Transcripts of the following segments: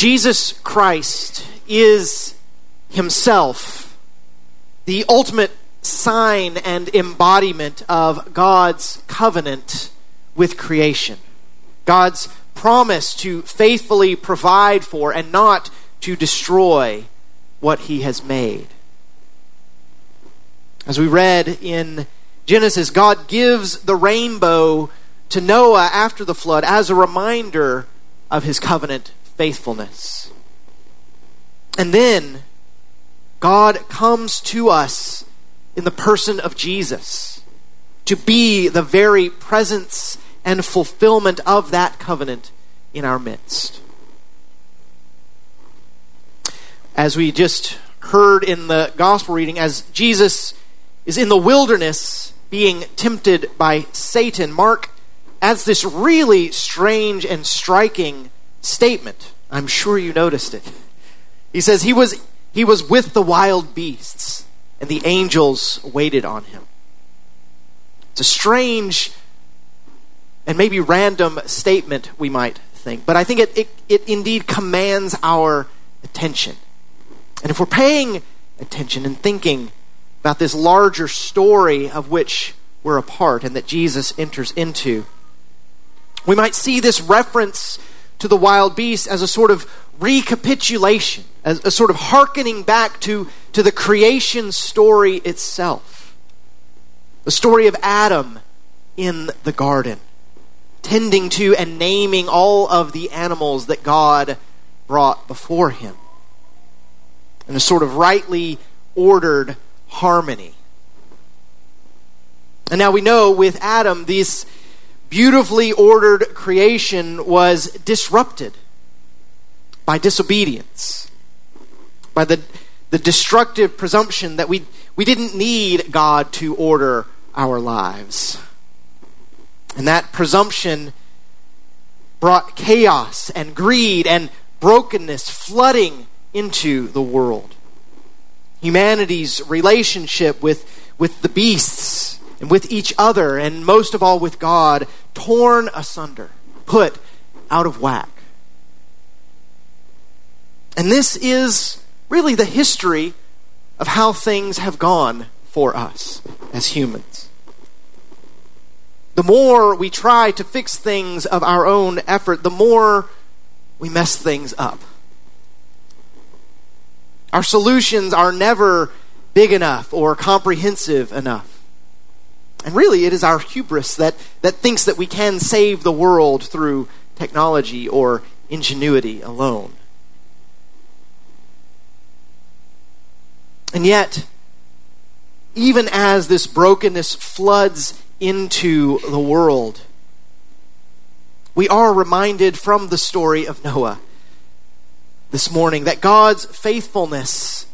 Jesus Christ is himself the ultimate sign and embodiment of God's covenant with creation. God's promise to faithfully provide for and not to destroy what he has made. As we read in Genesis, God gives the rainbow to Noah after the flood as a reminder of his covenant faithfulness. And then God comes to us in the person of Jesus to be the very presence and fulfillment of that covenant in our midst. As we just heard in the gospel reading, as Jesus is in the wilderness being tempted by Satan, Mark adds this really strange and striking statement. I'm sure you noticed it. He says he was he was with the wild beasts and the angels waited on him. It's a strange and maybe random statement, we might think, but I think it, it, it indeed commands our attention. And if we're paying attention and thinking about this larger story of which we're a part and that Jesus enters into, we might see this reference to the wild beast as a sort of recapitulation, as a sort of hearkening back to, to the creation story itself. The story of Adam in the garden, tending to and naming all of the animals that God brought before him. In a sort of rightly ordered harmony. And now we know with Adam, these beautifully ordered creation was disrupted by disobedience, by the, the destructive presumption that we, we didn't need God to order our lives. And that presumption brought chaos and greed and brokenness flooding into the world. Humanity's relationship with, with the beasts and with each other, and most of all with God, torn asunder, put out of whack. And this is really the history of how things have gone for us as humans. The more we try to fix things of our own effort, the more we mess things up. Our solutions are never big enough or comprehensive enough. And really, it is our hubris that, that thinks that we can save the world through technology or ingenuity alone. And yet, even as this brokenness floods into the world, we are reminded from the story of Noah this morning that God's faithfulness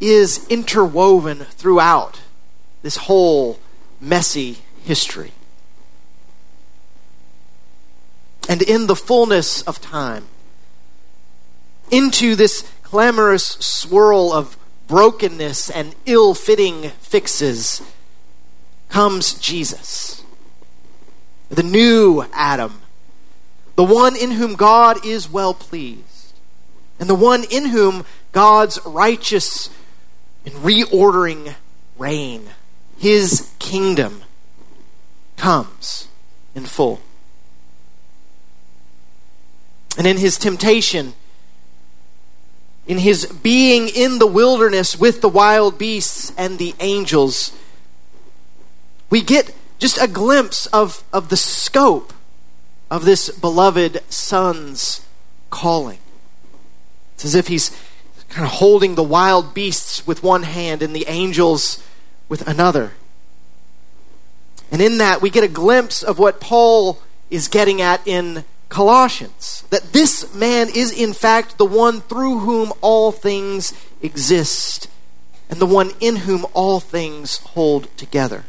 is interwoven throughout this whole messy history. And in the fullness of time, into this clamorous swirl of brokenness and ill fitting fixes comes Jesus, the new Adam, the one in whom God is well pleased, and the one in whom God's righteous and reordering reign his kingdom comes in full. And in his temptation, in his being in the wilderness with the wild beasts and the angels, we get just a glimpse of, of the scope of this beloved son's calling. It's as if he's kind of holding the wild beasts with one hand and the angels with another. And in that, we get a glimpse of what Paul is getting at in Colossians that this man is, in fact, the one through whom all things exist and the one in whom all things hold together.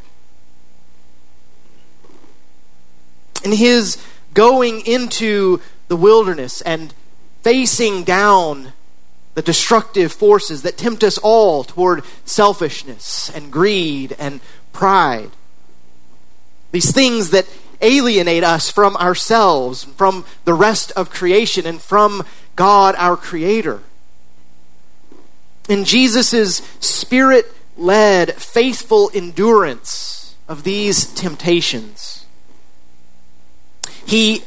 In his going into the wilderness and facing down the destructive forces that tempt us all toward selfishness and greed and pride. These things that alienate us from ourselves, from the rest of creation, and from God our Creator. In Jesus' spirit led, faithful endurance of these temptations, he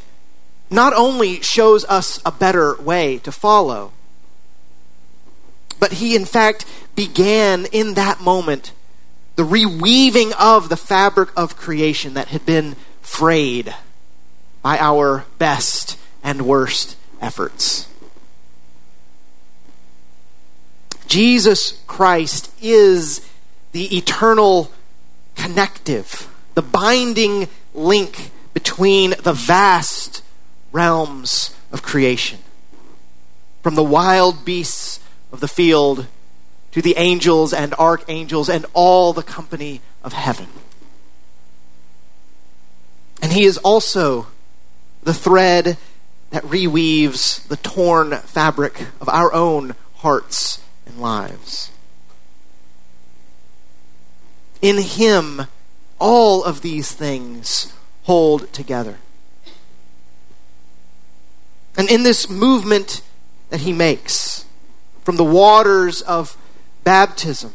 not only shows us a better way to follow, but he, in fact, began in that moment the reweaving of the fabric of creation that had been frayed by our best and worst efforts. Jesus Christ is the eternal connective, the binding link between the vast realms of creation. From the wild beasts of the field to the angels and archangels and all the company of heaven. And he is also the thread that reweaves the torn fabric of our own hearts and lives. In him, all of these things hold together. And in this movement that he makes, from the waters of baptism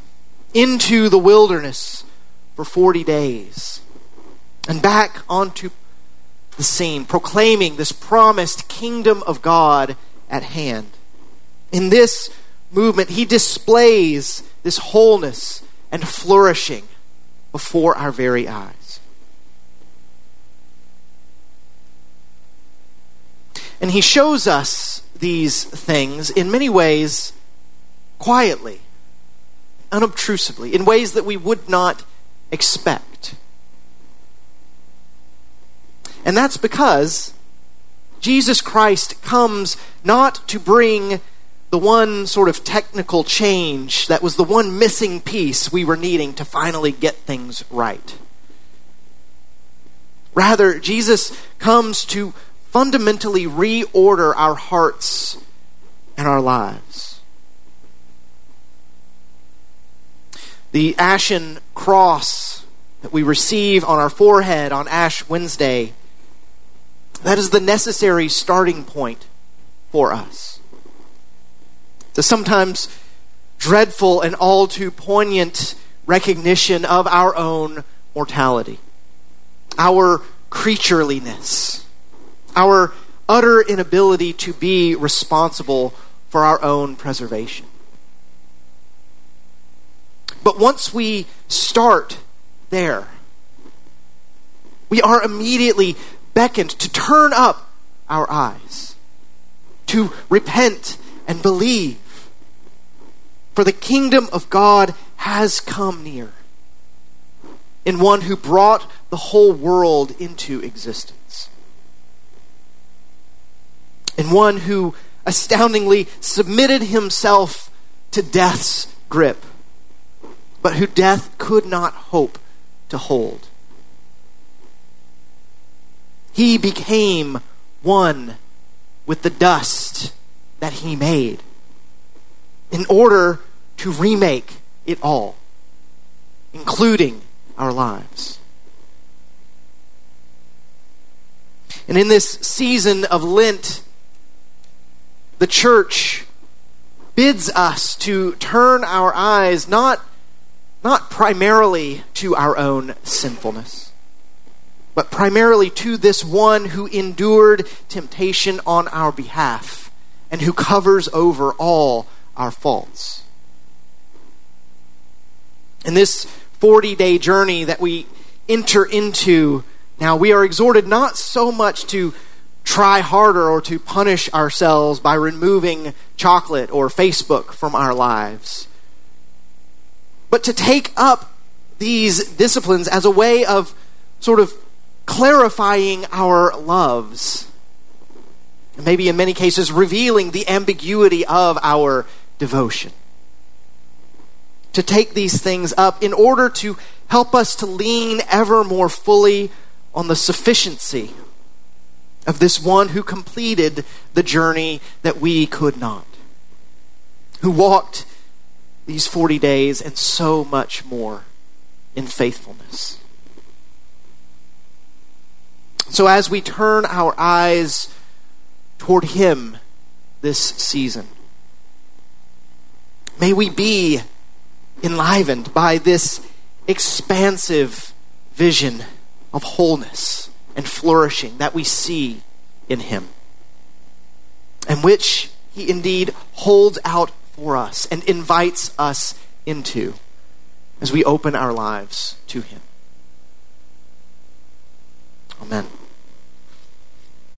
into the wilderness for 40 days and back onto the scene, proclaiming this promised kingdom of God at hand. In this movement, he displays this wholeness and flourishing before our very eyes. And he shows us these things in many ways quietly unobtrusively, in ways that we would not expect. And that's because Jesus Christ comes not to bring the one sort of technical change that was the one missing piece we were needing to finally get things right. Rather, Jesus comes to fundamentally reorder our hearts and our lives. The ashen cross that we receive on our forehead on Ash Wednesday, that is the necessary starting point for us. The sometimes dreadful and all too poignant recognition of our own mortality, our creatureliness, our utter inability to be responsible for our own preservation. But once we start there, we are immediately beckoned to turn up our eyes, to repent and believe. For the kingdom of God has come near in one who brought the whole world into existence. In one who astoundingly submitted himself to death's grip but who death could not hope to hold. He became one with the dust that he made in order to remake it all, including our lives. And in this season of Lent, the church bids us to turn our eyes not not primarily to our own sinfulness, but primarily to this one who endured temptation on our behalf and who covers over all our faults. In this 40 day journey that we enter into now, we are exhorted not so much to try harder or to punish ourselves by removing chocolate or Facebook from our lives but to take up these disciplines as a way of sort of clarifying our loves. Maybe in many cases, revealing the ambiguity of our devotion. To take these things up in order to help us to lean ever more fully on the sufficiency of this one who completed the journey that we could not, who walked these 40 days and so much more in faithfulness. So as we turn our eyes toward Him this season, may we be enlivened by this expansive vision of wholeness and flourishing that we see in Him, and which He indeed holds out for us and invites us into as we open our lives to Him. Amen.